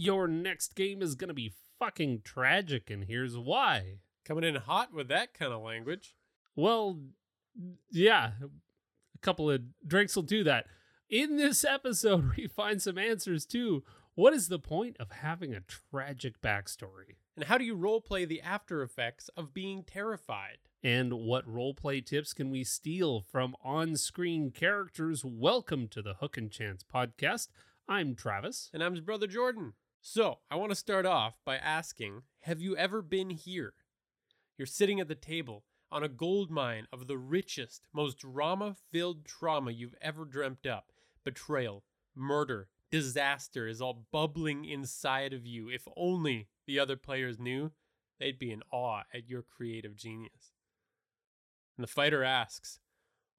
Your next game is going to be fucking tragic, and here's why. Coming in hot with that kind of language. Well, yeah, a couple of drinks will do that. In this episode, we find some answers to what is the point of having a tragic backstory? And how do you roleplay the after effects of being terrified? And what roleplay tips can we steal from on screen characters? Welcome to the Hook and Chance podcast. I'm Travis. And I'm his brother Jordan. So, I want to start off by asking Have you ever been here? You're sitting at the table on a gold mine of the richest, most drama filled trauma you've ever dreamt up. Betrayal, murder, disaster is all bubbling inside of you. If only the other players knew, they'd be in awe at your creative genius. And the fighter asks,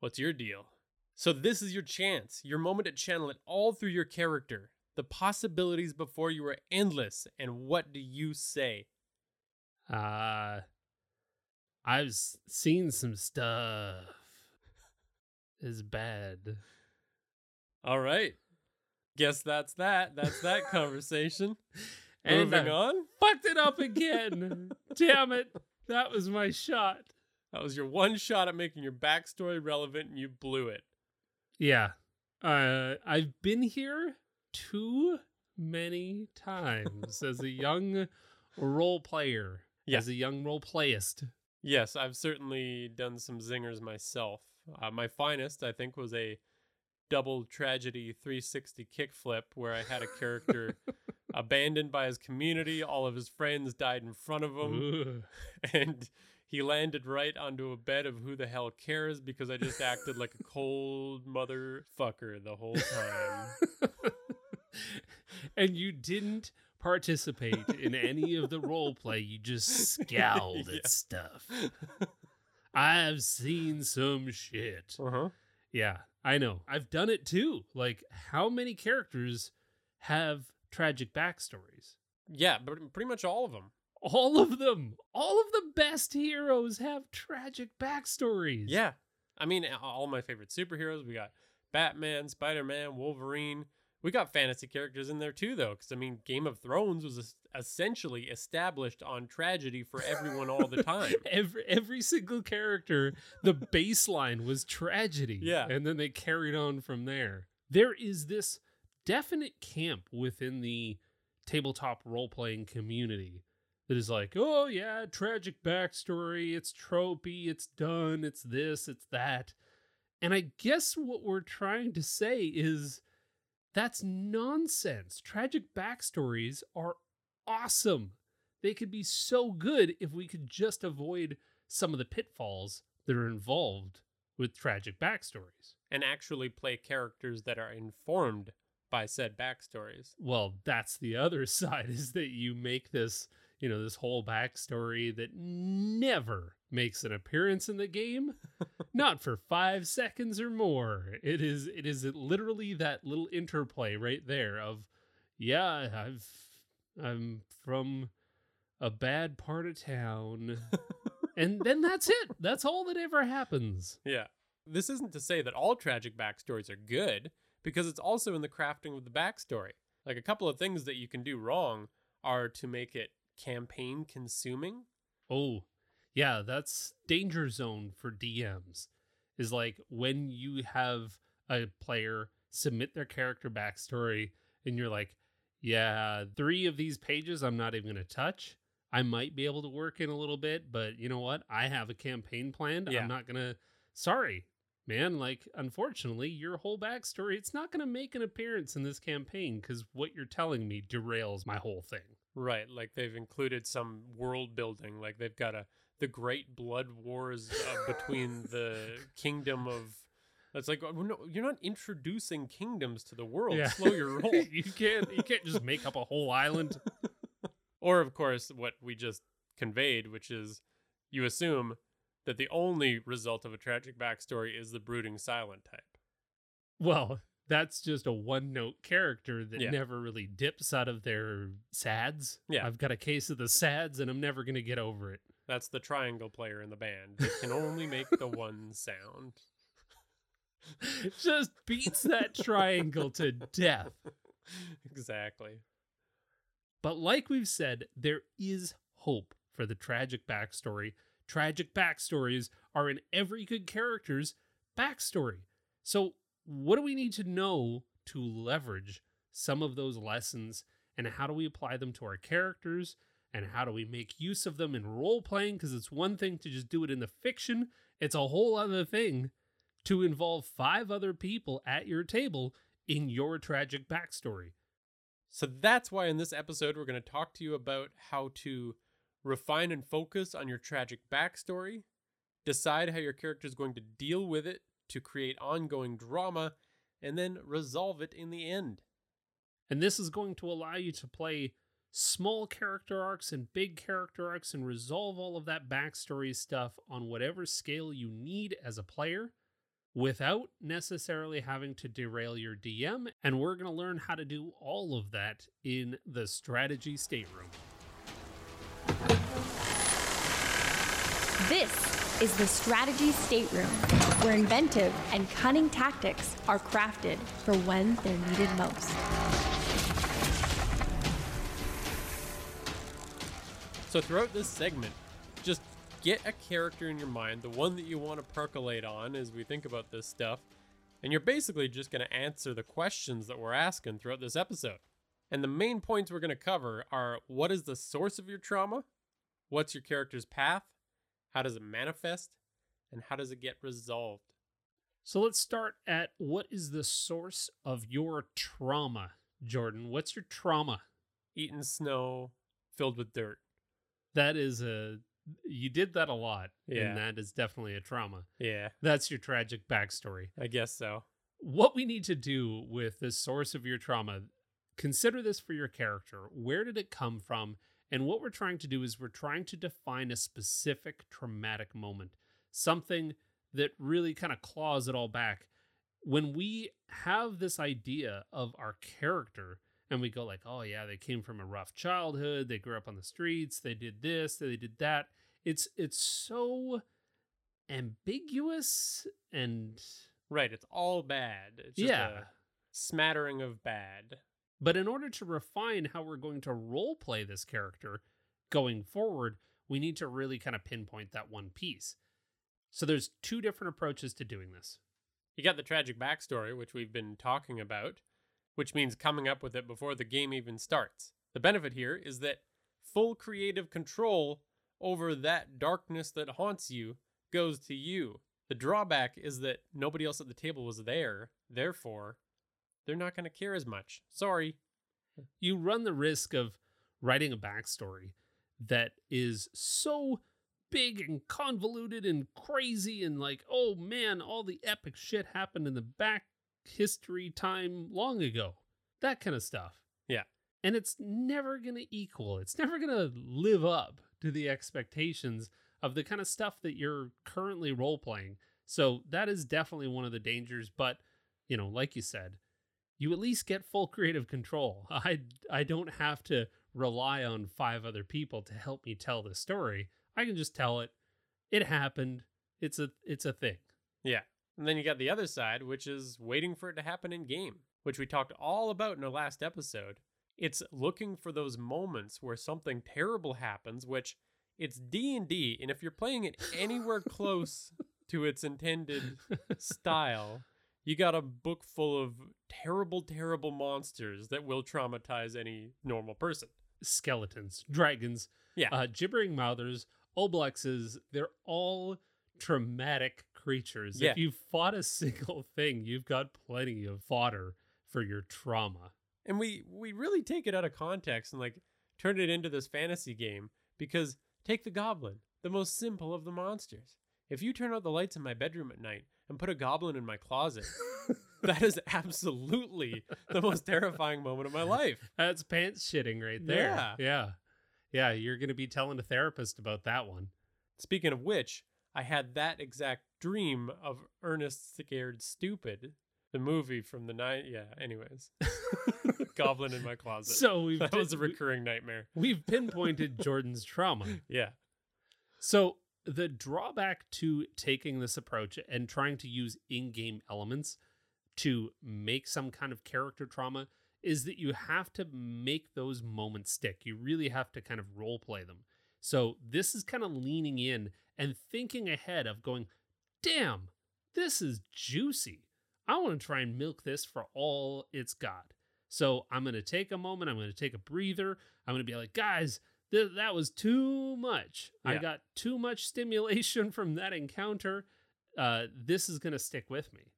What's your deal? So, this is your chance, your moment to channel it all through your character. The possibilities before you are endless. And what do you say? Uh, I've seen some stuff. Is bad. All right. Guess that's that. That's that conversation. And Moving on. fucked it up again. Damn it. That was my shot. That was your one shot at making your backstory relevant, and you blew it. Yeah. Uh, I've been here too many times as a young role player, Yeah. as a young role playist. Yes, I've certainly done some zingers myself. Uh, my finest, I think, was a double tragedy 360 kickflip where I had a character abandoned by his community. All of his friends died in front of him, Ugh. and he landed right onto a bed of who the hell cares because I just acted like a cold motherfucker the whole time. and you didn't participate in any of the role play. You just scowled Yeah. at stuff. I've seen some shit. Uh huh. Yeah, I know. I've done it too. Like, how many characters have tragic backstories? Yeah, but pretty much all of them. All of them. All of the best heroes have tragic backstories. Yeah. I mean, all my favorite superheroes. We got Batman, Spider Man, Wolverine. We got fantasy characters in there too, though, because I mean, Game of Thrones was essentially established on tragedy for everyone all the time. Every every single character, the baseline was tragedy. Yeah. And then they carried on from there. There is this definite camp within the tabletop role playing community that is like, oh yeah, tragic backstory, it's tropey, it's done, it's this, it's that. And I guess what we're trying to say is that's nonsense. Tragic backstories are awesome. They could be so good if we could just avoid some of the pitfalls that are involved with tragic backstories. and actually play characters that are informed by said backstories. Well, that's the other side is that you make this, you know, this whole backstory that never makes an appearance in the game, not for 5 seconds or more. It is it is literally that little interplay right there of yeah, I've I'm from a bad part of town. and then that's it. That's all that ever happens. Yeah. This isn't to say that all tragic backstories are good, because it's also in the crafting of the backstory. Like a couple of things that you can do wrong are to make it campaign consuming. Oh, yeah, that's danger zone for DMs. Is like when you have a player submit their character backstory and you're like, yeah, three of these pages I'm not even going to touch. I might be able to work in a little bit, but you know what? I have a campaign planned. Yeah. I'm not going to. Sorry, man. Like, unfortunately, your whole backstory, it's not going to make an appearance in this campaign because what you're telling me derails my whole thing. Right, like they've included some world building, like they've got a the great blood wars uh, between the kingdom of. It's like oh, no, you're not introducing kingdoms to the world. Slow your roll. you can't you can't just make up a whole island. Or, of course, what we just conveyed, which is you assume that the only result of a tragic backstory is the brooding silent type. Well, that's just a one note character that Yeah. never really dips out of their sads. Yeah. I've got a case of the sads and I'm never going to get over it. That's the triangle player in the band. They can only make the one sound. just beats that triangle to death. exactly. But like we've said, there is hope for the tragic backstory. Tragic backstories are in every good character's backstory. So, what do we need to know to leverage some of those lessons and how do we apply them to our characters and how do we make use of them in role playing? Because it's one thing to just do it in the fiction, it's a whole other thing to involve five other people at your table in your tragic backstory. So that's why in this episode, we're going to talk to you about how to refine and focus on your tragic backstory, decide how your character is going to deal with it to create ongoing drama, and then resolve it in the end. And this is going to allow you to play small character arcs and big character arcs and resolve all of that backstory stuff on whatever scale you need as a player without necessarily having to derail your DM. And we're going to learn how to do all of that in the strategy stateroom. This is the Strategy Stateroom, where inventive and cunning tactics are crafted for when they're needed most. So throughout this segment, just get a character in your mind, the one that you want to percolate on as we think about this stuff, and you're basically just going to answer the questions that we're asking throughout this episode. And the main points we're going to cover are what is the source of your trauma? What's your character's path? How does it manifest? And how does it get resolved? So let's start at what is the source of your trauma, Jordan? What's your trauma? Eating snow filled with dirt. That is a you did that a lot, Yeah. and that is definitely a trauma. Yeah, That's your tragic backstory. I guess so. What we need to do with the source of your trauma, consider this for your character. Where did it come from? And what we're trying to do is we're trying to define a specific traumatic moment, something that really kind of claws it all back. When we have this idea of our character and we go like, "Oh yeah, they came from a rough childhood, they grew up on the streets, they did this, they did that." It's it's so ambiguous and Right, it's all bad. It's just yeah. a smattering of bad. But in order to refine how we're going to role play this character going forward, we need to really kind of pinpoint that one piece. So there's two different approaches to doing this. You got the tragic backstory, which we've been talking about, which means coming up with it before the game even starts. The benefit here is that full creative control over that darkness that haunts you goes to you. The drawback is that nobody else at the table was there, therefore, they're not going to care as much. Sorry. You run the risk of writing a backstory that is so big and convoluted and crazy and like, oh man, all the epic shit happened in the back history time long ago. That kind of stuff. Yeah. And it's never going to equal, it's never going to live up to the expectations of the kind of stuff that you're currently role playing. So that is definitely one of the dangers. But, you know, like you said, you at least get full creative control. I I don't have to rely on five other people to help me tell the story. I can just tell it. It happened. It's a it's a thing. Yeah. And then you got the other side, which is waiting for it to happen in game, which we talked all about in our last episode. It's looking for those moments where something terrible happens, which it's D&D, and if you're playing it anywhere close to its intended style, you got a book full of terrible terrible monsters that will traumatize any normal person. Skeletons, dragons, Yeah. uh, gibbering mouthers, oblexes, they're all traumatic creatures. Yeah. If you fought a single thing, you've got plenty of fodder for your trauma. and we we really take it out of context and like turn it into this fantasy game because take the goblin the most simple of the monsters if you turn out the lights in my bedroom at night and put a goblin in my closet that is absolutely the most terrifying moment of my life That's pants shitting right there. Yeah. Yeah. Yeah, you're going to be telling a therapist about that one. Speaking of which, I had that exact dream of Ernest Scared Stupid, the movie from the night. Yeah, anyways. Goblin in my closet. So we've that was a recurring nightmare. we've pinpointed Jordan's trauma. Yeah. So the drawback to taking this approach and trying to use in-game elements to make some kind of character trauma is that you have to make those moments stick. You really have to kind of role play them. So this is kind of leaning in and thinking ahead of going, damn, this is juicy. I want to try and milk this for all it's got. So I'm going to take a moment. I'm going to take a breather. I'm going to be like, guys, th- that was too much. I got too much stimulation from that encounter. Uh, this is going to stick with me.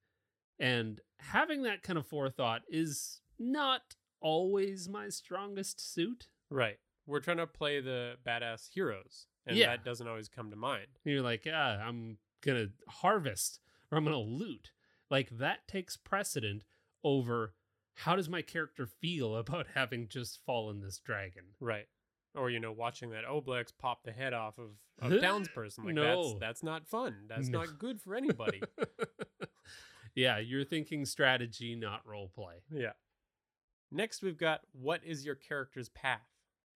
And having that kind of forethought is not always my strongest suit. Right. We're trying to play the badass heroes, and Yeah. that doesn't always come to mind. You're like, ah, I'm going to harvest or I'm going to loot. Like that takes precedent over how does my character feel about having just fallen this dragon? Right. Or you know, watching that Oblex pop the head off of a townsperson. Like that's No. that's not fun. That's No. not good for anybody. yeah, you're thinking strategy, not role play. yeah. Next we've got what is your character's path?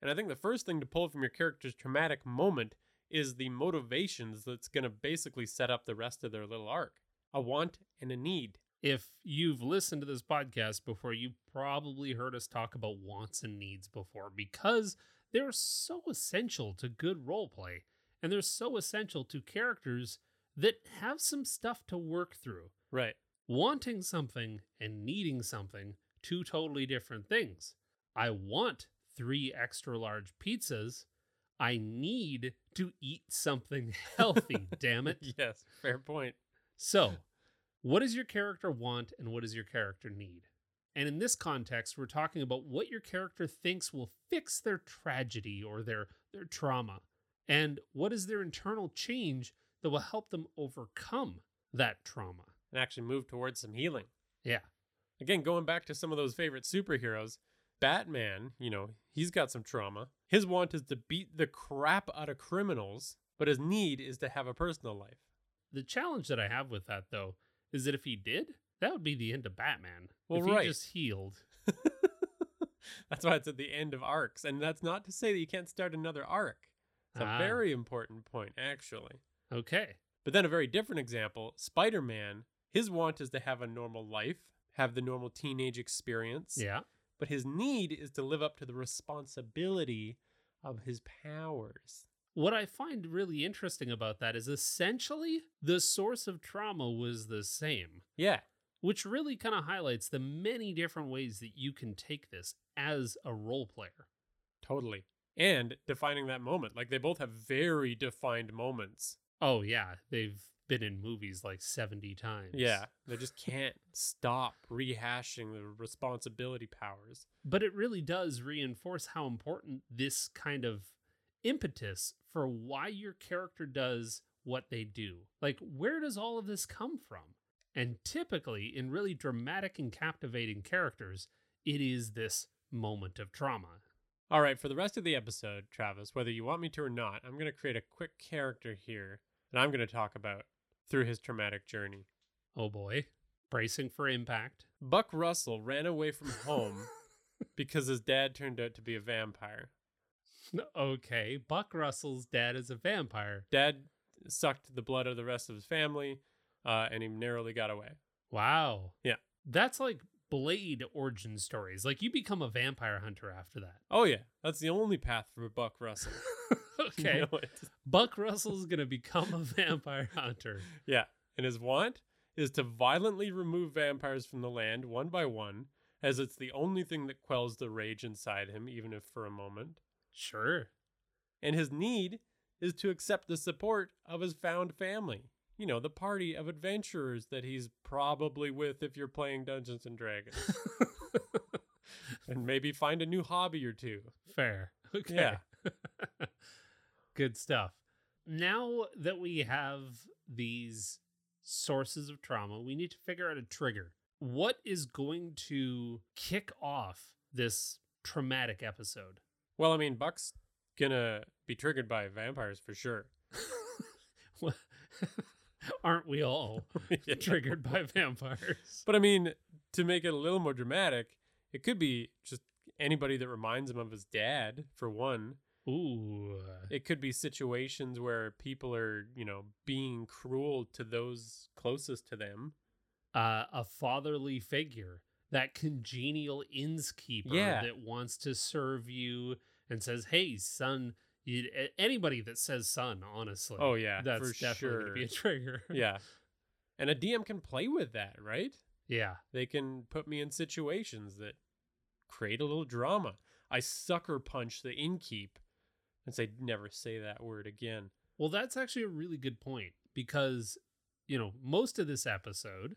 And I think the first thing to pull from your character's traumatic moment is the motivations that's gonna basically set up the rest of their little arc. A want and a need. If you've listened to this podcast before, you probably heard us talk about wants and needs before because they're so essential to good role play and they're so essential to characters that have some stuff to work through. Right. Wanting something and needing something, two totally different things. I want three extra large pizzas. I need to eat something healthy, damn it. Yes, fair point. So, what does your character want and what does your character need? And in this context, we're talking about what your character thinks will fix their tragedy or their their trauma. And what is their internal change that will help them overcome that trauma? And actually move towards some healing. Yeah. Again, going back to some of those favorite superheroes, Batman, you know, he's got some trauma. His want is to beat the crap out of criminals, but his need is to have a personal life. The challenge that I have with that though is that if he did, that would be the end of Batman. Well, if he right. just healed. that's why it's at the end of arcs. And that's not to say that you can't start another arc. It's a Ah. very important point, actually. Okay. But then a very different example Spider Man, his want is to have a normal life, have the normal teenage experience. Yeah. But his need is to live up to the responsibility of his powers. What I find really interesting about that is essentially the source of trauma was the same. Yeah. which really kind of highlights the many different ways that you can take this as a role player. Totally. And defining that moment. Like they both have very defined moments. Oh, yeah, they've been in movies like 70 times. Yeah. They just can't stop rehashing the responsibility powers. But it really does reinforce how important this kind of impetus for why your character does what they do. Like, where does all of this come from? And typically, in really dramatic and captivating characters, it is this moment of trauma. All right, for the rest of the episode, Travis, whether you want me to or not, I'm going to create a quick character here that I'm going to talk about through his traumatic journey. Oh boy. Bracing for impact. Buck Russell ran away from home because his dad turned out to be a vampire. Okay, Buck Russell's dad is a vampire. Dad sucked the blood of the rest of his family, uh, and he narrowly got away. Wow. Yeah. That's like Blade origin stories. Like you become a vampire hunter after that. Oh yeah, that's the only path for Buck Russell. You okay. know it. Buck Russell's going to become a vampire hunter. Yeah, and his want is to violently remove vampires from the land one by one, as it's the only thing that quells the rage inside him, even if for a moment. Sure. And his need is to accept the support of his found family. You know, the party of adventurers that he's probably with if you're playing Dungeons and Dragons. and maybe find a new hobby or two. Fair. Okay. Yeah. Good stuff. Now that we have these sources of trauma, we need to figure out a trigger. What is going to kick off this traumatic episode? Well, I mean, Buck's gonna be triggered by vampires for sure. Aren't we all Yeah. triggered by vampires? But I mean, to make it a little more dramatic, it could be just anybody that reminds him of his dad, for one. Ooh. It could be situations where people are, you know, being cruel to those closest to them. Uh, a fatherly figure, that congenial innkeeper Yeah. that wants to serve you and says, "Hey, son." You, anybody that says "son," honestly, Oh, yeah, that's for definitely gonna be a trigger. Yeah. And a DM can play with that, right? yeah. They can put me in situations that create a little drama. I sucker punch the innkeep and say, never say that word again. Well, that's actually a really good point because, you know, most of this episode,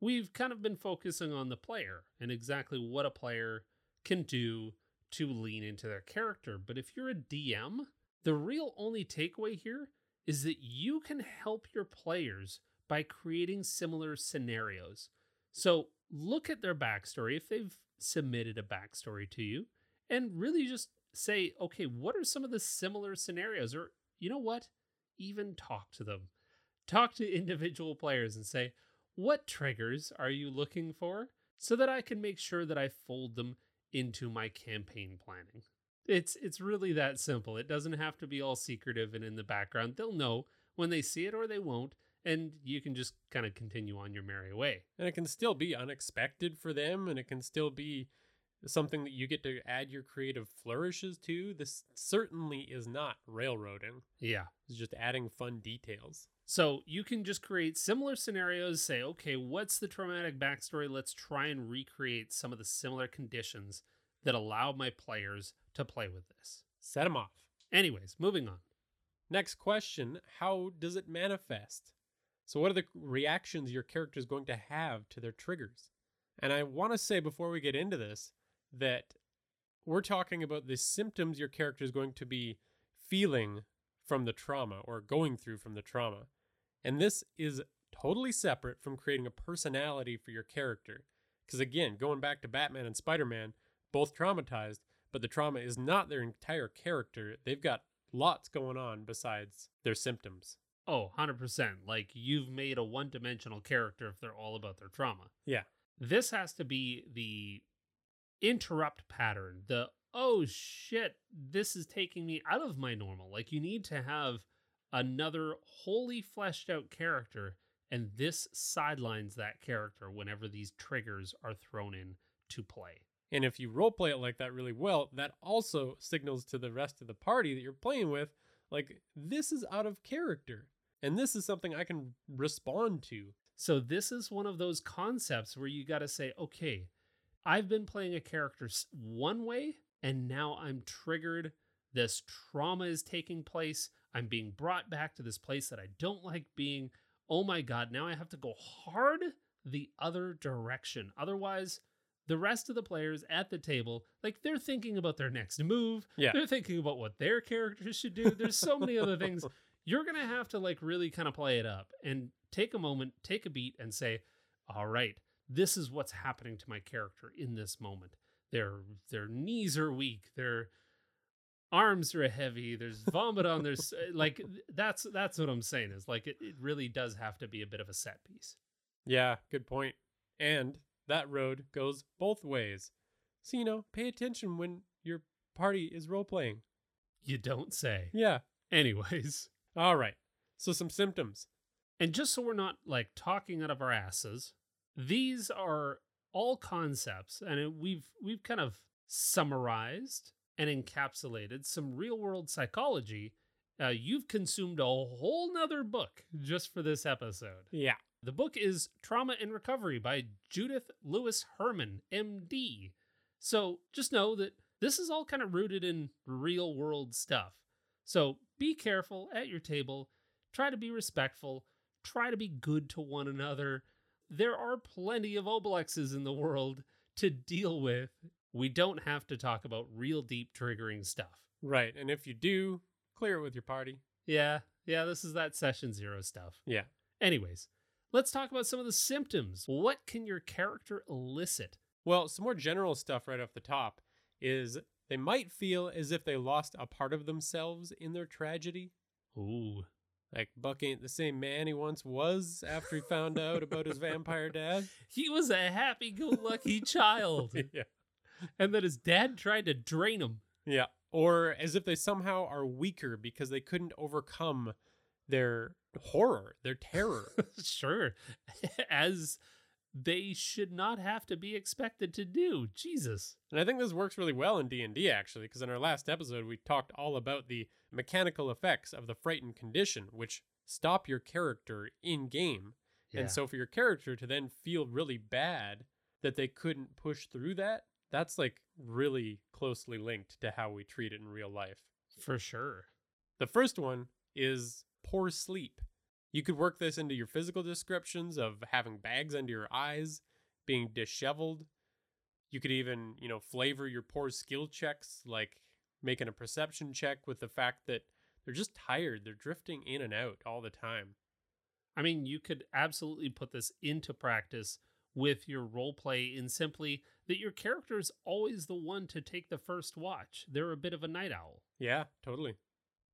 we've kind of been focusing on the player and exactly what a player can do to lean into their character. But if you're a DM, the real only takeaway here is that you can help your players by creating similar scenarios. So look at their backstory if they've submitted a backstory to you and really just say, okay, what are some of the similar scenarios? Or, you know what? Even talk to them. Talk to individual players and say, what triggers are you looking for? So that I can make sure that I fold them into my campaign planning. It's it's really that simple. It doesn't have to be all secretive and in the background. They'll know when they see it or they won't, and you can just kind of continue on your merry way. And it can still be unexpected for them, and it can still be something that you get to add your creative flourishes to. This certainly is not railroading, Yeah. it's just adding fun details. So you can just create similar scenarios, say, okay, what's the traumatic backstory? Let's try and recreate some of the similar conditions that allow my players to play with this. Set them off. Anyways, moving on. Next question How does it manifest? So, what are the reactions your character is going to have to their triggers? And I want to say before we get into this that we're talking about the symptoms your character is going to be feeling from the trauma or going through from the trauma. And this is totally separate from creating a personality for your character. Because again, going back to Batman and Spider Man, both traumatized, but the trauma is not their entire character. They've got lots going on besides their symptoms. Oh, 100%. Like you've made a one dimensional character if they're all about their trauma. Yeah. This has to be the interrupt pattern, the oh shit, this is taking me out of my normal. Like you need to have another wholly fleshed out character, and this sidelines that character whenever these triggers are thrown in to play. And if you roleplay it like that really well, that also signals to the rest of the party that you're playing with, like, this is out of character. And this is something I can respond to. So this is one of those concepts where you got to say, okay, I've been playing a character one way and now I'm triggered. This trauma is taking place. I'm being brought back to this place that I don't like being. Oh my god, now I have to go hard the other direction. Otherwise, the rest of the players at the table, like they're thinking about their next move. Yeah. They're thinking about what their characters should do. There's so many other things you're going to have to like really kind of play it up and take a moment, take a beat and say, "All right, this is what's happening to my character in this moment. Their their knees are weak, their arms are heavy, there's vomit on their s- like that's that's what I'm saying is like it, it really does have to be a bit of a set piece. Yeah, good point. And that road goes both ways. So, you know, pay attention when your party is role playing. You don't say. Yeah. Anyways, All right. So, some symptoms. And just so we're not like talking out of our asses, these are all concepts, and it- we've we've kind of summarized and encapsulated some real world psychology. Uh, you've consumed a whole nother book just for this episode. Yeah. The book is Trauma and Recovery by Judith Lewis Herman, MD. So just know that this is all kind of rooted in real world stuff. So be careful at your table, try to be respectful, try to be good to one another. There are plenty of Oblexes in the world to deal with. We don't have to talk about real deep triggering stuff. Right. And if you do, clear it with your party. Yeah, yeah, this is that session zero stuff. Yeah. Anyways, let's talk about some of the symptoms. What can your character elicit? Well, some more general stuff right off the top is they might feel as if they lost a part of themselves in their tragedy. Ooh. Like Buck ain't the same man he once was after he found out about his vampire dad. He was a happy go lucky child. yeah. And then his dad tried to drain him. Yeah. Or as if they somehow are weaker because they couldn't overcome their horror, their terror. sure. As they should not have to be expected to do. Jesus. And I think this works really well in D&D actually because in our last episode we talked all about the mechanical effects of the frightened condition which stop your character in game. Yeah. And so for your character to then feel really bad that they couldn't push through that, that's like really closely linked to how we treat it in real life. for sure. The first one is poor sleep. You could work this into your physical descriptions of having bags under your eyes, being disheveled. You could even, you know, flavor your poor skill checks, like making a perception check with the fact that they're just tired. They're drifting in and out all the time. I mean, you could absolutely put this into practice with your role play in simply that your character is always the one to take the first watch. They're a bit of a night owl. Yeah, totally.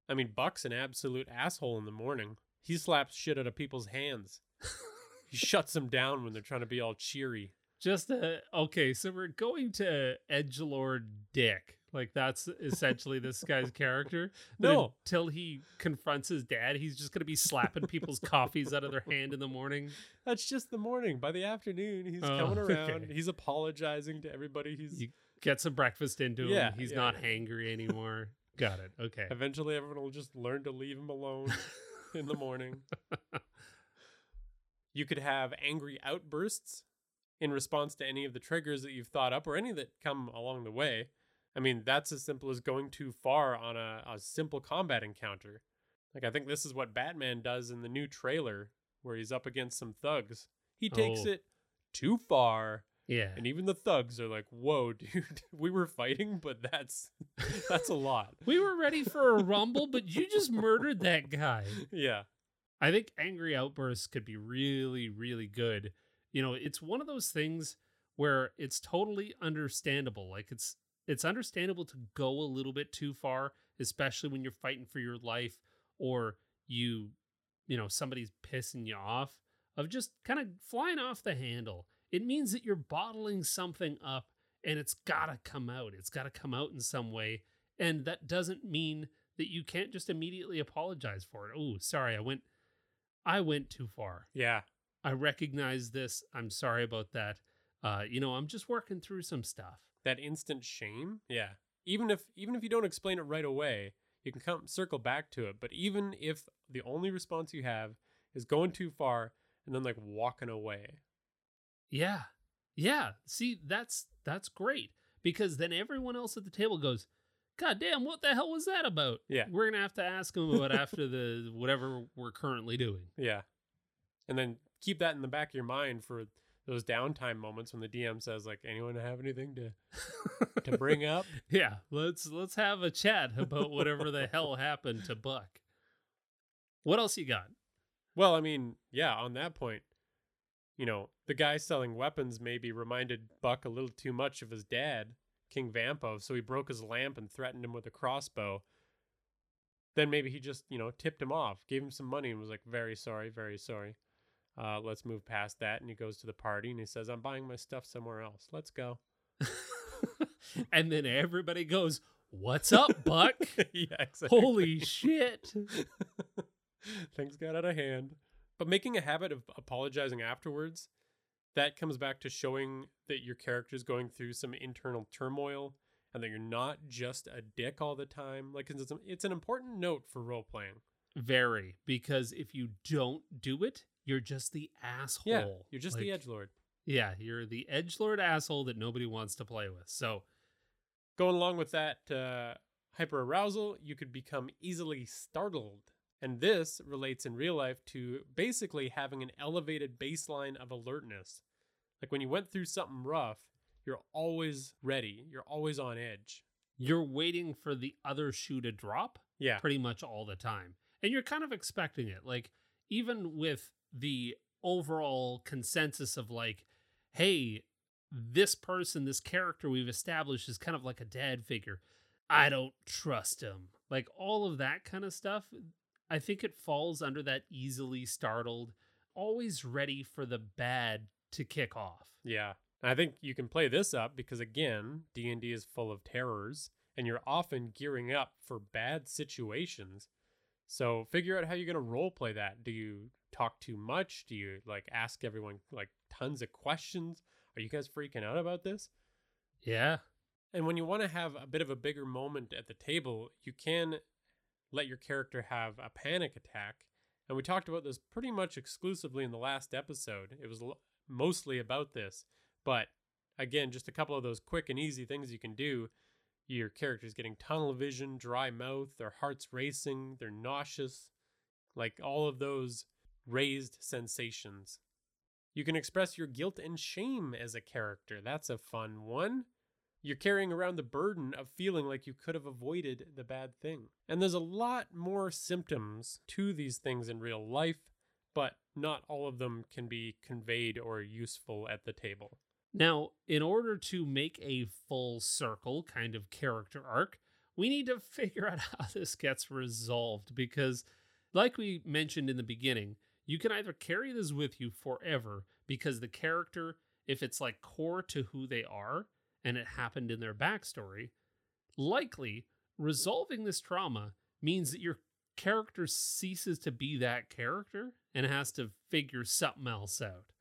I mean, Buck's an absolute asshole in the morning. He slaps shit out of people's hands. he shuts them down when they're trying to be all cheery. Just uh okay, so we're going to Edgelord Dick. Like that's essentially this guy's character. No. until he confronts his dad, he's just gonna be slapping people's coffees out of their hand in the morning. That's just the morning. By the afternoon, he's Oh, coming around. okay. He's apologizing to everybody. He's You get some breakfast into him. Yeah, he's yeah, not yeah. hangry anymore. Got it. Okay. eventually everyone will just learn to leave him alone in the morning. You could have angry outbursts in response to any of the triggers that you've thought up or any that come along the way. I mean, that's as simple as going too far on a, a simple combat encounter. Like, I think this is what Batman does in the new trailer where he's up against some thugs. He takes Oh. it too far, Yeah. and even the thugs are like, "Whoa, dude, we were fighting, but that's that's a lot." We were ready for a rumble, but you just murdered that guy. Yeah. I think angry outbursts could be really, really good. You know, it's one of those things where it's totally understandable. Like it's it's understandable to go a little bit too far, especially when you're fighting for your life or you, you know, somebody's pissing you off, of just kind of flying off the handle. It means that you're bottling something up and it's got to come out. It's got to come out in some way. And that doesn't mean that you can't just immediately apologize for it. Oh, sorry, I went I went too far. Yeah. I recognize this. I'm sorry about that. Uh, you know, I'm just working through some stuff. That instant shame. Yeah. Even if even if you don't explain it right away, you can come circle back to it. But even if the only response you have is going too far and then like walking away. Yeah. Yeah. See, that's that's great because then everyone else at the table goes, God damn, what the hell was that about? Yeah. We're gonna have to ask them about after the whatever we're currently doing. Yeah. And then keep that in the back of your mind for those downtime moments when the DM says like anyone have anything to to bring up? yeah, let's let's have a chat about whatever the hell happened to Buck. What else you got? Well, I mean, yeah, on that point, you know, the guy selling weapons maybe reminded Buck a little too much of his dad, King Vampo, so he broke his lamp and threatened him with a crossbow. Then maybe he just, you know, tipped him off, gave him some money and was like, very sorry, very sorry. Uh, let's move past that. And he goes to the party and he says, I'm buying my stuff somewhere else. Let's go. and then everybody goes, "What's up, Buck?" yeah, exactly. Holy shit! Things got out of hand. But making a habit of apologizing afterwards, that comes back to showing that your character is going through some internal turmoil and that you're not just a dick all the time. Like it's, it's an important note for role playing. Very, because if you don't do it, you're just the asshole. Yeah, you're just the edge lord. Yeah, you're the edge lord asshole that nobody wants to play with. So Going along with that uh, hyper arousal, you could become easily startled. And this relates in real life to basically having an elevated baseline of alertness. Like when you went through something rough, you're always ready, you're always on edge. you're waiting for the other shoe to drop Yeah. pretty much all the time. And you're kind of expecting it. Like, even with the overall consensus of like, hey, this person, this character we've established is kind of like a dad figure. I don't trust him. Like all of that kind of stuff. I think it falls under that easily startled, always ready for the bad to kick off. Yeah. I think you can play this up because again, D&D is full of terrors and you're often gearing up for bad situations. So figure out how you're going to role play that. Do you talk too much? Do you like ask everyone like tons of questions? Are you guys freaking out about this? Yeah. And when you want to have a bit of a bigger moment at the table, you can let your character have a panic attack. And we talked about this pretty much exclusively in the last episode. It was l- mostly about this. But again, just a couple of those quick and easy things you can do. Your character's getting tunnel vision, dry mouth, their heart's racing, they're nauseous, like all of those raised sensations. You can express your guilt and shame as a character. That's a fun one. You're carrying around the burden of feeling like you could have avoided the bad thing. And there's a lot more symptoms to these things in real life, but not all of them can be conveyed or useful at the table. Now, in order to make a full circle kind of character arc, we need to figure out how this gets resolved because, like we mentioned in the beginning, you can either carry this with you forever because the character, if it's like core to who they are and it happened in their backstory, likely resolving this trauma means that your character ceases to be that character and has to figure something else out.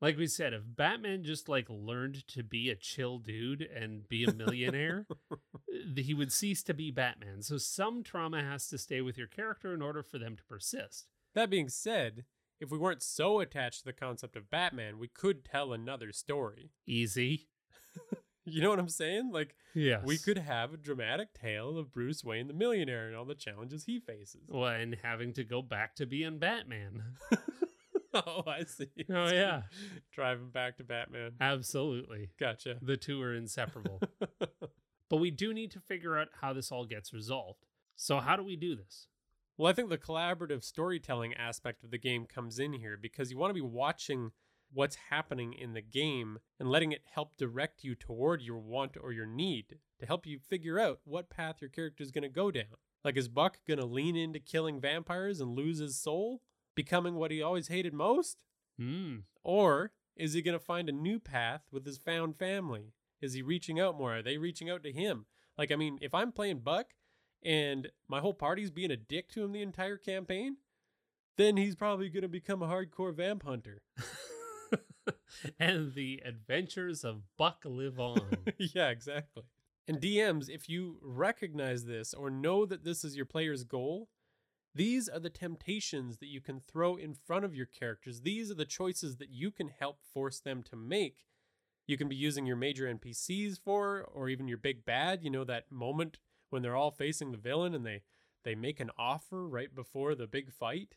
Like we said, if Batman just like learned to be a chill dude and be a millionaire, he would cease to be Batman. So some trauma has to stay with your character in order for them to persist. That being said, if we weren't so attached to the concept of Batman, we could tell another story. Easy. You know what I'm saying? Like, Yes. we could have a dramatic tale of Bruce Wayne the millionaire and all the challenges he faces. Well, and having to go back to being Batman. oh, I see. Oh, yeah. Driving back to Batman. Absolutely. Gotcha. The two are inseparable. but we do need to figure out how this all gets resolved. So, how do we do this? Well, I think the collaborative storytelling aspect of the game comes in here because you want to be watching what's happening in the game and letting it help direct you toward your want or your need to help you figure out what path your character is going to go down. Like, is Buck going to lean into killing vampires and lose his soul, becoming what he always hated most? Hmm. Or is he going to find a new path with his found family? Is he reaching out more? Are they reaching out to him? Like, I mean, if I'm playing Buck and my whole party's being a dick to him the entire campaign, then he's probably going to become a hardcore vamp hunter. and the adventures of Buck live on. yeah, exactly. And DMs, if you recognize this or know that this is your player's goal, these are the temptations that you can throw in front of your characters. These are the choices that you can help force them to make. You can be using your major NPCs for, or even your big bad, you know, that moment when they're all facing the villain and they, they make an offer right before the big fight.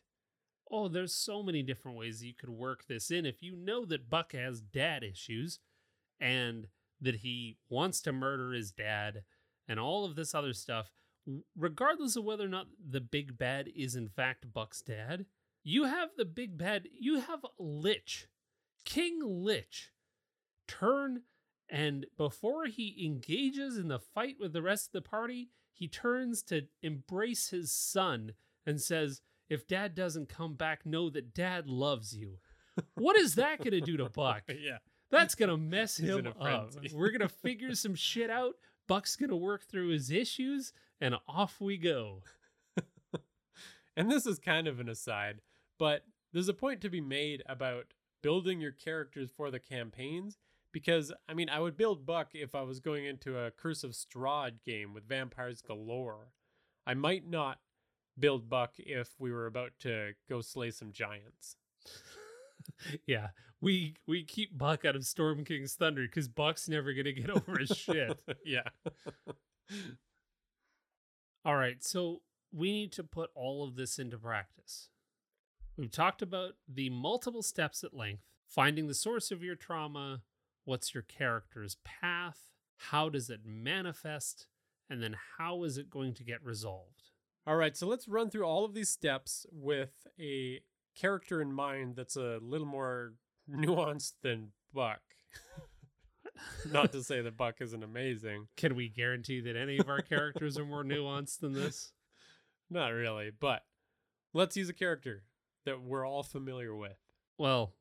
oh, there's so many different ways you could work this in. If you know that Buck has dad issues and that he wants to murder his dad and all of this other stuff, regardless of whether or not the big bad is in fact Buck's dad, you have the big bad, you have Lich, King Lich, turn and before he engages in the fight with the rest of the party, he turns to embrace his son and says, If dad doesn't come back, know that dad loves you. What is that going to do to Buck? yeah. That's going to mess him up. We're going to figure some shit out. Buck's going to work through his issues, and off we go. And this is kind of an aside, but there's a point to be made about building your characters for the campaigns because I mean, I would build Buck if I was going into a Curse of Strahd game with vampires galore. I might not build Buck if we were about to go slay some giants. yeah, we we keep Buck out of Storm King's Thunder because Buck's never going to get over his shit. yeah. All right, so we need to put all of this into practice. We've talked about the multiple steps at length, finding the source of your trauma, what's your character's path, how does it manifest, and then how is it going to get resolved? All right, so let's run through all of these steps with a character in mind that's a little more nuanced than Buck. Not to say that Buck isn't amazing. Can we guarantee that any of our characters are more nuanced than this? Not really, but let's use a character that we're all familiar with. Well,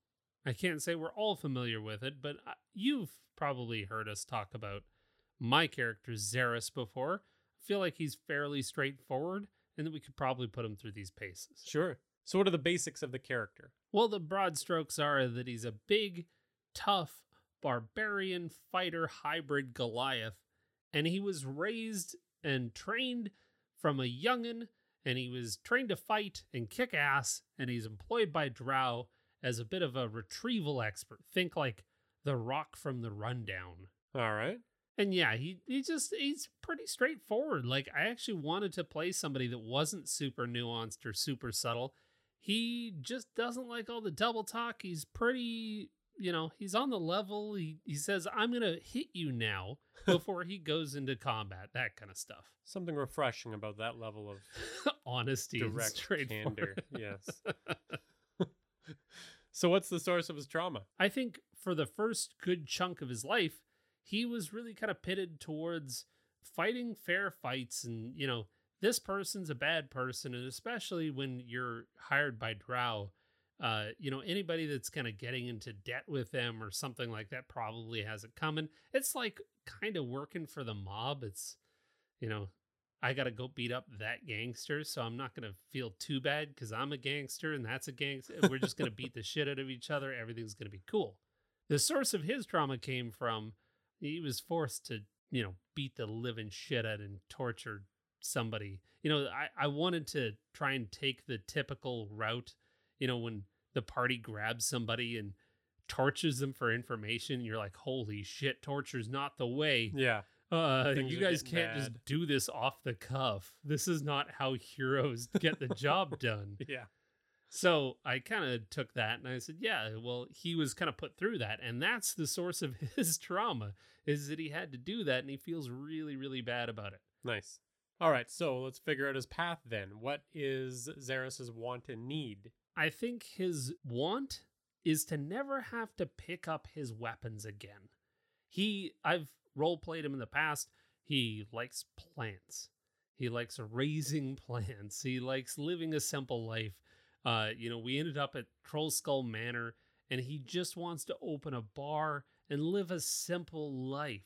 I can't say we're all familiar with it, but uh, you've probably heard us talk about my character Zaris before. I feel like he's fairly straightforward and that we could probably put him through these paces. Sure. So, what are the basics of the character? Well, the broad strokes are that he's a big, tough, barbarian fighter hybrid Goliath, and he was raised and trained from a youngin', and he was trained to fight and kick ass, and he's employed by Drow as a bit of a retrieval expert. Think like the rock from the rundown. All right. And yeah, he he just he's pretty straightforward. Like I actually wanted to play somebody that wasn't super nuanced or super subtle. He just doesn't like all the double talk. He's pretty, you know, he's on the level. He he says I'm going to hit you now before he goes into combat, that kind of stuff. Something refreshing about that level of Honesty direct straightforward. candor. Yes. so, what's the source of his trauma? I think for the first good chunk of his life, he was really kind of pitted towards fighting fair fights and, you know, this person's a bad person. And especially when you're hired by Drow, uh, you know, anybody that's kind of getting into debt with them or something like that probably has it coming. It's like kind of working for the mob. It's, you know, I got to go beat up that gangster. So I'm not going to feel too bad because I'm a gangster and that's a gangster. We're just going to beat the shit out of each other. Everything's going to be cool. The source of his trauma came from he was forced to, you know, beat the living shit out and torture somebody. You know, I, I wanted to try and take the typical route, you know, when the party grabs somebody and tortures them for information, you're like, holy shit, torture's not the way. Yeah. Uh, you guys can't just do this off the cuff. This is not how heroes get the job done. Yeah. So I kind of took that and I said, yeah, well, he was kind of put through that. And that's the source of his trauma is that he had to do that and he feels really, really bad about it. Nice. All right. So, let's figure out his path then. What is Zaris's want and need? I think his want is to never have to pick up his weapons again. He, I've role played him in the past. He likes plants. He likes raising plants. He likes living a simple life. Uh, you know, we ended up at Trollskull Manor, and he just wants to open a bar and live a simple life.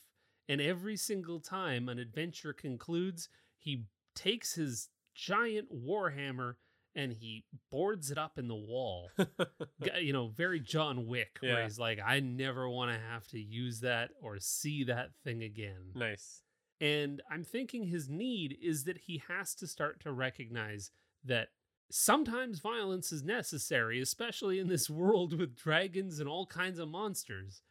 And every single time an adventure concludes, he takes his giant warhammer and he boards it up in the wall. You know, very John Wick, where he's like, I never want to have to use that or see that thing again. nice. And I'm thinking his need is that he has to start to recognize that sometimes violence is necessary, especially in this world with dragons and all kinds of monsters,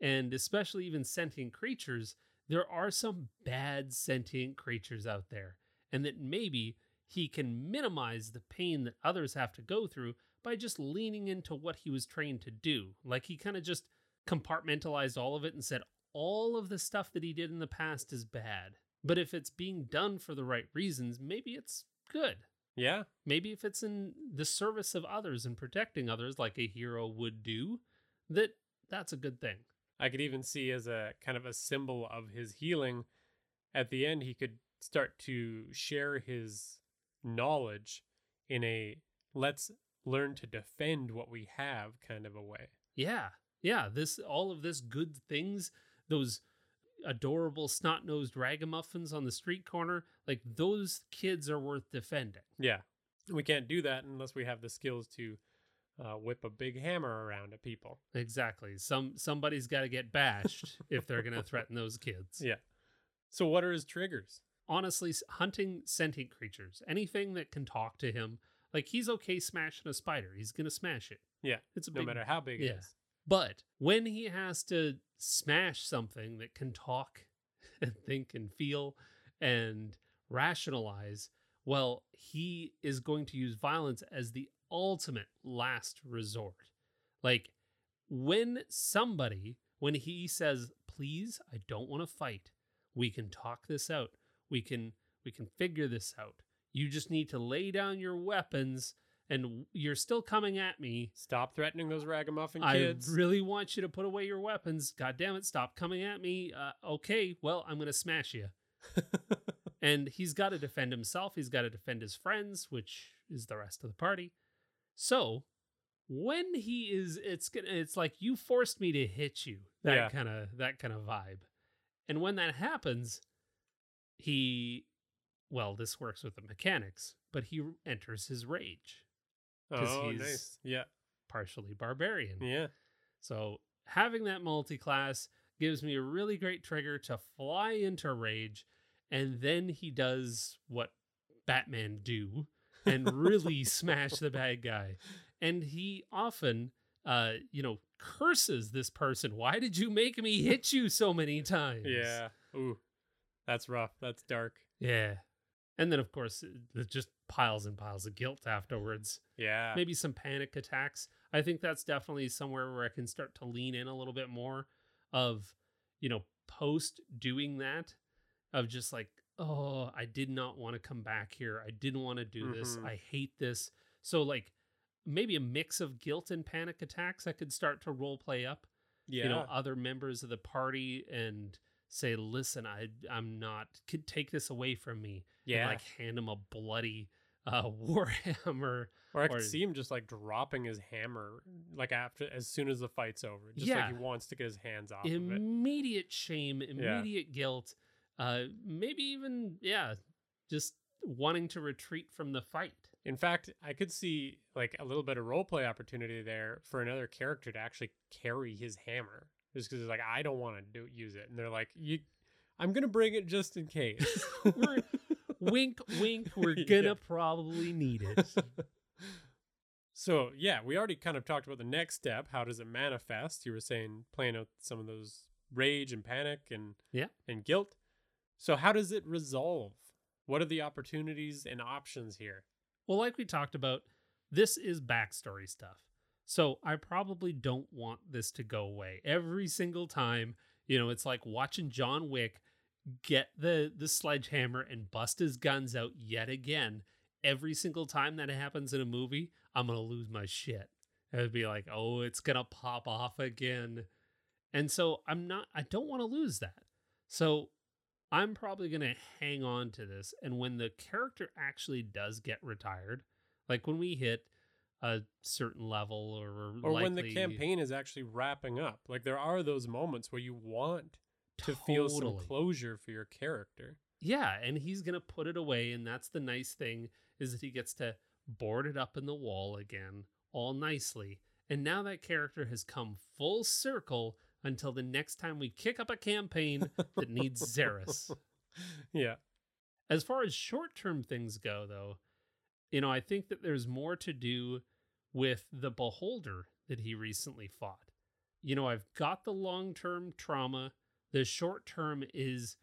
and especially even sentient creatures. There are some bad sentient creatures out there, and that maybe he can minimize the pain that others have to go through by just leaning into what he was trained to do. Like he kind of just compartmentalized all of it and said, all of the stuff that he did in the past is bad. But if it's being done for the right reasons, maybe it's good. Yeah. Maybe if it's in the service of others and protecting others like a hero would do, that that's a good thing. I could even see as a kind of a symbol of his healing. At the end, he could start to share his knowledge in a let's learn to defend what we have kind of a way. Yeah. Yeah, this all of this good things, those adorable snot-nosed ragamuffins on the street corner, like those kids are worth defending. Yeah. We can't do that unless we have the skills to uh, whip a big hammer around at people. Exactly. Some somebody's got to get bashed if they're going to threaten those kids. Yeah. So, what are his triggers? Honestly hunting sentient creatures anything that can talk to him like he's okay smashing a spider he's gonna smash it Yeah. it's a No big matter how big it yeah. is. but when he has to smash something that can talk and think and feel and rationalize well he is going to use violence as the ultimate last resort like when somebody when he says please i don't want to fight we can talk this out we can we can figure this out you just need to lay down your weapons and you're still coming at me. Stop threatening those ragamuffin kids. I really want you to put away your weapons. God damn it, stop coming at me. Uh, okay, well, I'm going to smash you. and he's got to defend himself. He's got to defend his friends, which is the rest of the party. So when he is, it's gonna, it's like you forced me to hit you. That Yeah. kind of that kind of vibe. And when that happens, he, well, this works with the mechanics, but he enters his rage, 'cause oh, he's- nice. Yeah. partially barbarian. Yeah. So having that multi-class gives me a really great trigger to fly into rage, and then he does what Batman do and really smash the bad guy. And he often, uh, you know, curses this person. Why did you make me hit you so many times? Yeah. Ooh. That's rough. That's dark. yeah. And then of course, it just piles and piles of guilt afterwards Yeah. maybe some panic attacks. I think that's definitely somewhere where I can start to lean in a little bit more of, you know, post doing that of just like, oh, I did not want to come back here. I didn't want to do this. Mhm. I hate this. So like maybe a mix of guilt and panic attacks I could start to role play up. Yeah. You know, other members of the party and say, listen, I I'm not could take this away from me. And, yeah. like hand him a bloody uh warhammer or I could or- see him just like dropping his hammer like after as soon as the fight's over. Just Yeah. like he wants to get his hands off of it. immediate shame, immediate guilt, uh, maybe even yeah, just wanting to retreat from the fight. In fact, I could see like a little bit of role play opportunity there for another character to actually carry his hammer. Just because it's like I don't want to do use it, and they're like, "You, I'm gonna bring it just in case." Wink, wink. We're gonna probably need it. so yeah, we already kind of talked about the next step. How does it manifest? You were saying playing out some of those rage and panic and Yeah. and guilt. So how does it resolve? What are the opportunities and options here? Well, like we talked about, this is backstory stuff. So I probably don't want this to go away. Every single time, you know, it's like watching John Wick get the the sledgehammer and bust his guns out yet again. Every single time that happens in a movie, I'm gonna lose my shit. It would be like, oh, it's gonna pop off again. And so I'm not I don't want to lose that. So I'm probably going to hang on to this. And when the character actually does get retired, like when we hit a certain level or Or when the campaign is actually wrapping up. Like there are those moments where you want to feel some closure for your character. Yeah, and he's going to put it away and that's the nice thing is that he gets to board it up in the wall again all nicely. And now that character has come full circle until the next time we kick up a campaign that needs Xeris. yeah. As far as short term things go, though, you know, I think that there's more to do with the beholder that he recently fought. You know, I've got the long term trauma. The short term is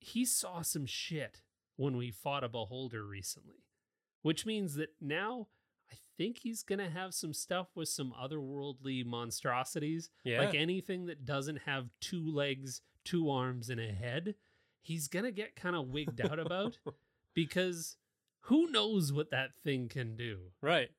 he saw some shit when we fought a beholder recently, which means that now I think he's going to have some stuff with some otherworldly monstrosities. Yeah. Like anything that doesn't have two legs, two arms, and a head, he's going to get kind of wigged out about because who knows what that thing can do? right.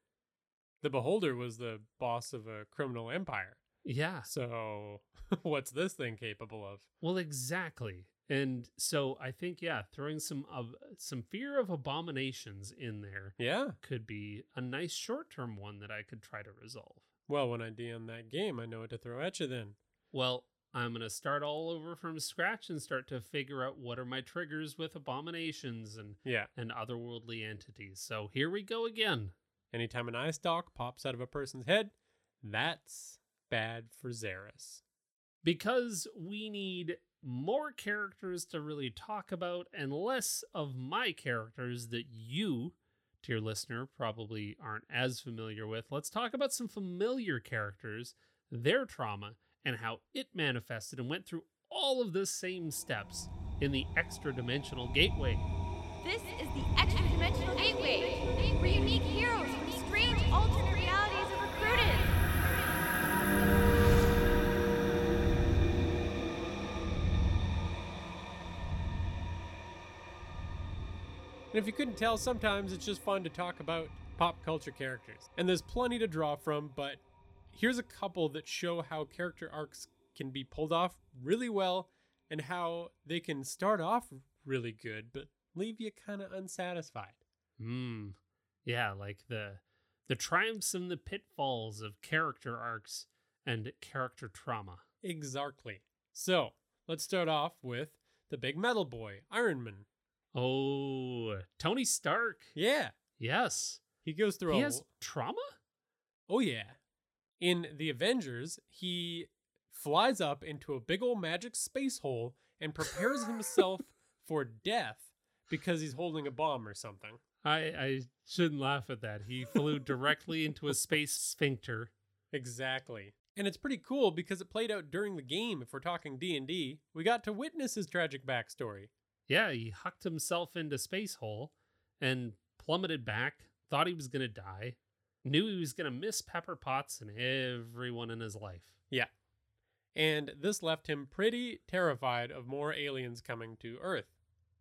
The beholder was the boss of a criminal empire. Yeah. So what's this thing capable of? Well, exactly. And so I think yeah, throwing some of some fear of abominations in there Yeah. could be a nice short-term one that I could try to resolve. Well, when I DM that game, I know what to throw at you then. Well, I'm going to start all over from scratch and start to figure out what are my triggers with abominations and Yeah. and otherworldly entities. So here we go again. Anytime an eye stalk pops out of a person's head, that's bad for Xeris. because we need more characters to really talk about and less of my characters that you, dear listener, probably aren't as familiar with. Let's talk about some familiar characters, their trauma, and how it manifested and went through all of the same steps in the extra dimensional gateway. This is the Extra Dimensional Gateway, where unique heroes strange alternate realities are recruited. And if you couldn't tell, sometimes it's just fun to talk about pop culture characters. And there's plenty to draw from, but here's a couple that show how character arcs can be pulled off really well and how they can start off really good but leave you kind of unsatisfied. Hmm. Yeah, like the the triumphs and the pitfalls of character arcs and character trauma. Exactly. So, let's start off with the big metal boy, Iron Man. Oh, Tony Stark. Yeah, Yes. he goes through He a has trauma? Oh yeah. In the Avengers, he flies up into a big old magic space hole and prepares himself for death because he's holding a bomb or something. I I shouldn't laugh at that. He flew directly into a space sphincter. Exactly. And it's pretty cool because it played out during the game if we're talking D&D. We got to witness his tragic backstory. Yeah, he hucked himself into space hole and plummeted back, thought he was going to die, knew he was going to miss Pepper Potts and everyone in his life. Yeah, and this left him pretty terrified of more aliens coming to Earth.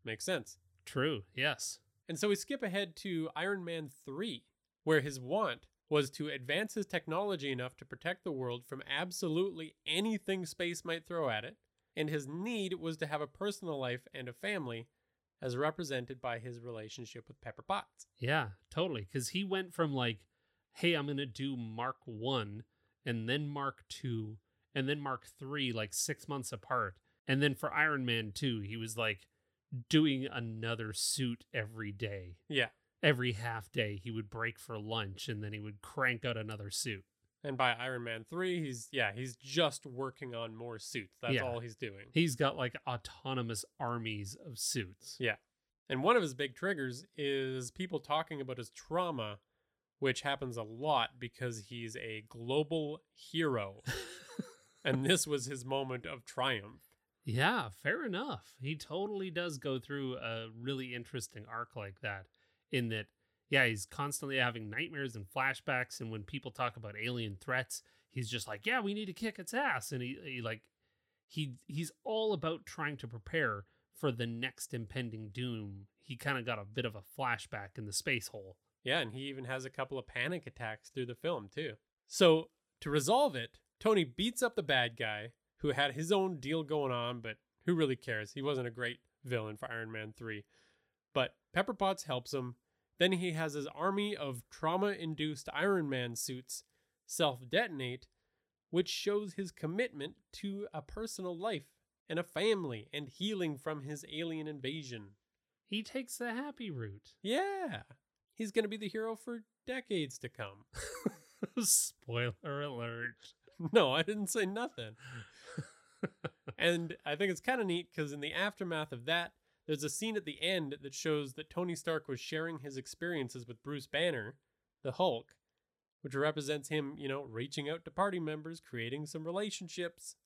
Makes sense. True. Yes. And so we skip ahead to Iron Man 3, where his want was to advance his technology enough to protect the world from absolutely anything space might throw at it, and his need was to have a personal life and a family, as represented by his relationship with Pepper Potts. Yeah, totally. Because he went from like, hey, I'm going to do Mark 1 and then Mark 2 and then Mark 3 like six months apart. And then for Iron Man 2, he was like doing another suit every day. Yeah. Every half day, he would break for lunch and then he would crank out another suit. And by Iron Man 3, he's, yeah, he's just working on more suits. That's Yeah. all he's doing. He's got like autonomous armies of suits. Yeah. And one of his big triggers is people talking about his trauma, which happens a lot because he's a global hero. and this was his moment of triumph. Yeah, fair enough. He totally does go through a really interesting arc like that in that yeah, he's constantly having nightmares and flashbacks and when people talk about alien threats, he's just like, "Yeah, we need to kick its ass." And he, he like he he's all about trying to prepare for the next impending doom. He kind of got a bit of a flashback in the space hole. Yeah, and he even has a couple of panic attacks through the film, too. So, to resolve it, Tony beats up the bad guy who had his own deal going on, but who really cares? He wasn't a great villain for Iron Man 3. But Pepper Potts helps him. Then he has his army of trauma induced Iron Man suits self detonate, which shows his commitment to a personal life and a family and healing from his alien invasion. He takes the happy route. Yeah, he's going to be the hero for decades to come. Spoiler alert. No, I didn't say nothing. and I think it's kind of neat because in the aftermath of that, there's a scene at the end that shows that Tony Stark was sharing his experiences with Bruce Banner, the Hulk, which represents him, you know, reaching out to party members, creating some relationships.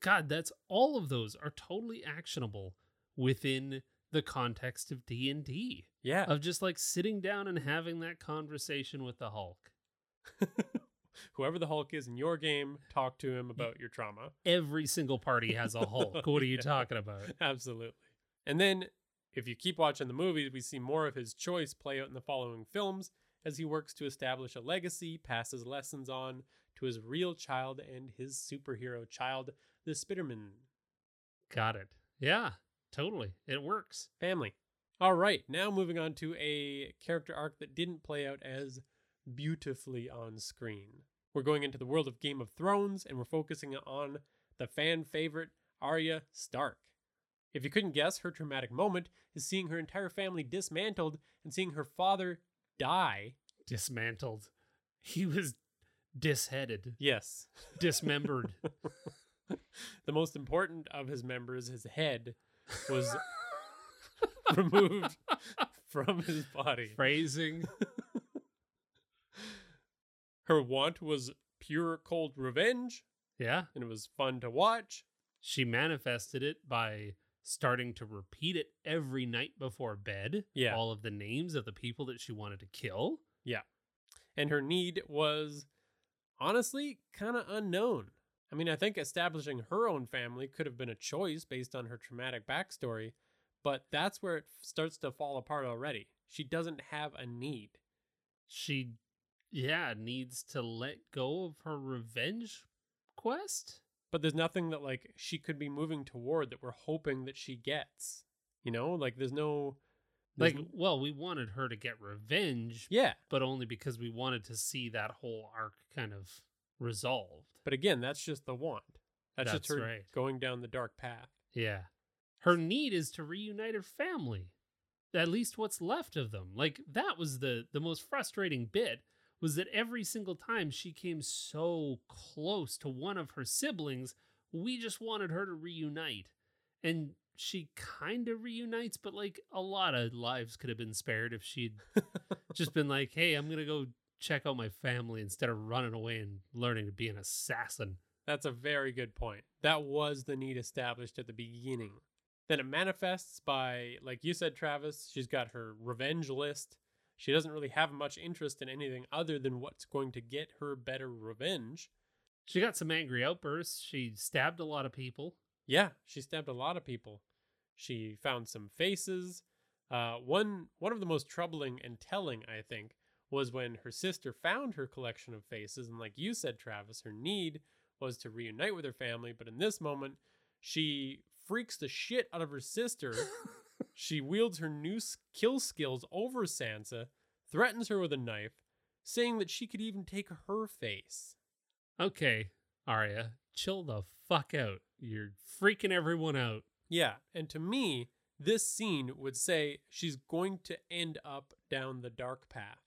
God, that's all of those are totally actionable within the context of D&D. Yeah. Of just like sitting down and having that conversation with the Hulk. Whoever the Hulk is in your game, talk to him about your trauma. Every single party has a Hulk. What are you talking about? Absolutely. And then, if you keep watching the movies, we see more of his choice play out in the following films as he works to establish a legacy, passes lessons on to his real child and his superhero child, the Spiderman Got it. Yeah, totally. It works. family. All right, now moving on to a character arc that didn't play out as beautifully on screen. We're going into the world of Game of Thrones and we're focusing on the fan favorite Arya Stark. If you couldn't guess, her traumatic moment is seeing her entire family dismantled and seeing her father die. Dismantled. He was disheaded, Yes. dismembered. the most important of his members, his head, was removed from his body. Phrasing. Her want was pure cold revenge, Yeah. and it was fun to watch. She manifested it by starting to repeat it every night before bed. Yeah. All of the names of the people that she wanted to kill. Yeah. And her need was honestly kind of unknown. I mean, I think establishing her own family could have been a choice based on her traumatic backstory, but that's where it starts to fall apart already. She doesn't have a need. she, yeah, needs to let go of her revenge quest. But there's nothing that like she could be moving toward that we're hoping that she gets. You know, like there's no there's Like, n- well, we wanted her to get revenge, yeah. but only because we wanted to see that whole arc kind of resolved. But again, that's just the want. That's, just her right. going down the dark path. Yeah. Her need is to reunite her family. At least what's left of them. Like that was the the most frustrating bit was that every single time she came so close to one of her siblings, we just wanted her to reunite. And she kind of reunites, but like a lot of lives could have been spared if she'd just been like, "Hey, I'm going to go check out my family instead of running away and learning to be an assassin." That's a very good point. That was the need established at the beginning. Then it manifests by, like you said, Travis, she's got her revenge list. She doesn't really have much interest in anything other than what's going to get her better revenge. She got some angry outbursts. She stabbed a lot of people. Yeah, she stabbed a lot of people. She found some faces. Uh, one one of the most troubling and telling, I think, was when her sister found her collection of faces, and like you said, Travis, her need was to reunite with her family. But in this moment, she freaks the shit out of her sister. she wields her new kill skills over Sansa, threatens her with a knife, saying that she could even take her face. Okay, Arya, chill the fuck out. You're freaking everyone out. Yeah, and to me, this scene would say she's going to end up down the dark path.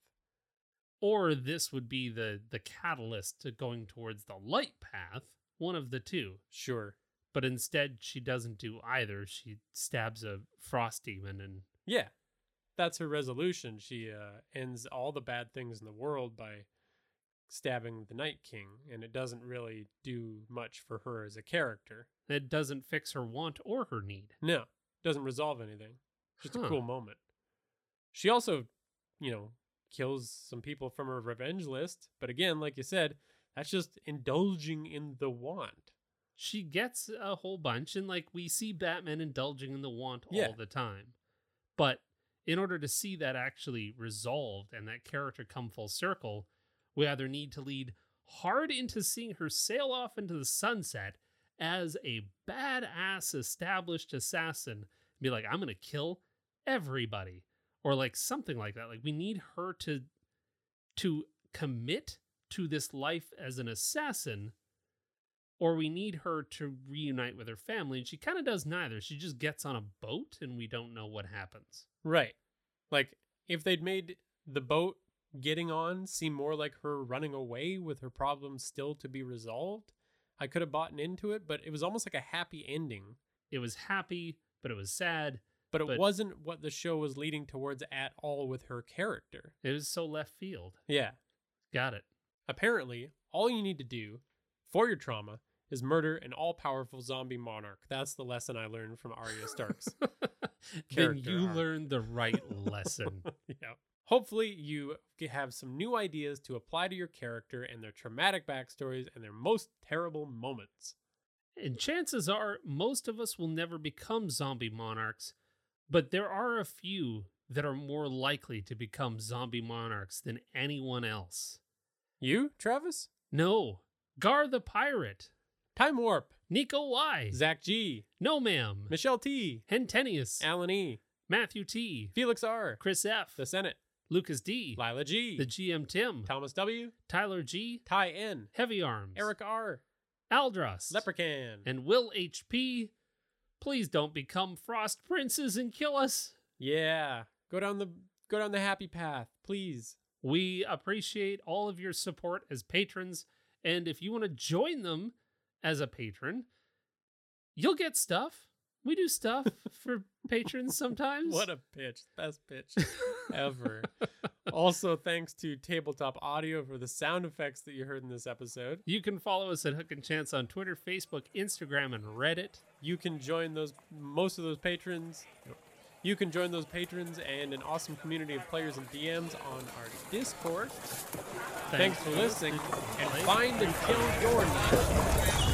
Or this would be the the catalyst to going towards the light path, one of the two. Sure. But instead she doesn't do either. She stabs a frost demon and Yeah. That's her resolution. She uh, ends all the bad things in the world by stabbing the Night King, and it doesn't really do much for her as a character. it doesn't fix her want or her need. No, doesn't resolve anything. Just a cool moment. She also, you know, kills some people from her revenge list, but again, like you said, that's just indulging in the want. She gets a whole bunch, and like we see Batman indulging in the want Yeah. all the time. But in order to see that actually resolved and that character come full circle, we either need to lead hard into seeing her sail off into the sunset as a badass established assassin and be like, I'm gonna kill everybody. Or like something like that. Like we need her to to commit to this life as an assassin or we need her to reunite with her family. And she kind of does neither. She just gets on a boat and we don't know what happens. Right. Like if they'd made the boat getting on seem more like her running away with her problems still to be resolved, I could have bought into it, but it was almost like a happy ending. It was happy, but it was sad. But it But- wasn't what the show was leading towards at all with her character. It was so left field. Yeah. Got it. Apparently, all you need to do for your trauma is murder an all powerful zombie monarch. That's the lesson I learned from Arya Starks. then you arc. learned the right lesson. yeah. Hopefully, you have some new ideas to apply to your character and their traumatic backstories and their most terrible moments. And chances are, most of us will never become zombie monarchs, but there are a few that are more likely to become zombie monarchs than anyone else. You, Travis? No, Gar the Pirate, Time Warp, Nico Y, Zach G, No Ma'am, Michelle T, Hentenius, Alan E, Matthew T, Felix R, Chris F, The Senate, Lucas D, Lila G, the GM Tim, Thomas W, Tyler G, Ty N, Heavy Arms, Eric R, Aldros, Leprechaun, and Will HP. Please don't become Frost Princes and kill us. yeah, go down the go down the happy path, please. We appreciate all of your support as patrons, and if you want to join them as a patron, you'll get stuff. We do stuff for patrons sometimes. What a pitch. Best pitch ever. also, thanks to Tabletop Audio for the sound effects that you heard in this episode. You can follow us at Hook and Chance on Twitter, Facebook, Instagram, and Reddit. You can join those most of those patrons. You can join those patrons and an awesome community of players and DMs on our Discord. Thanks, for listening, and find and kill your.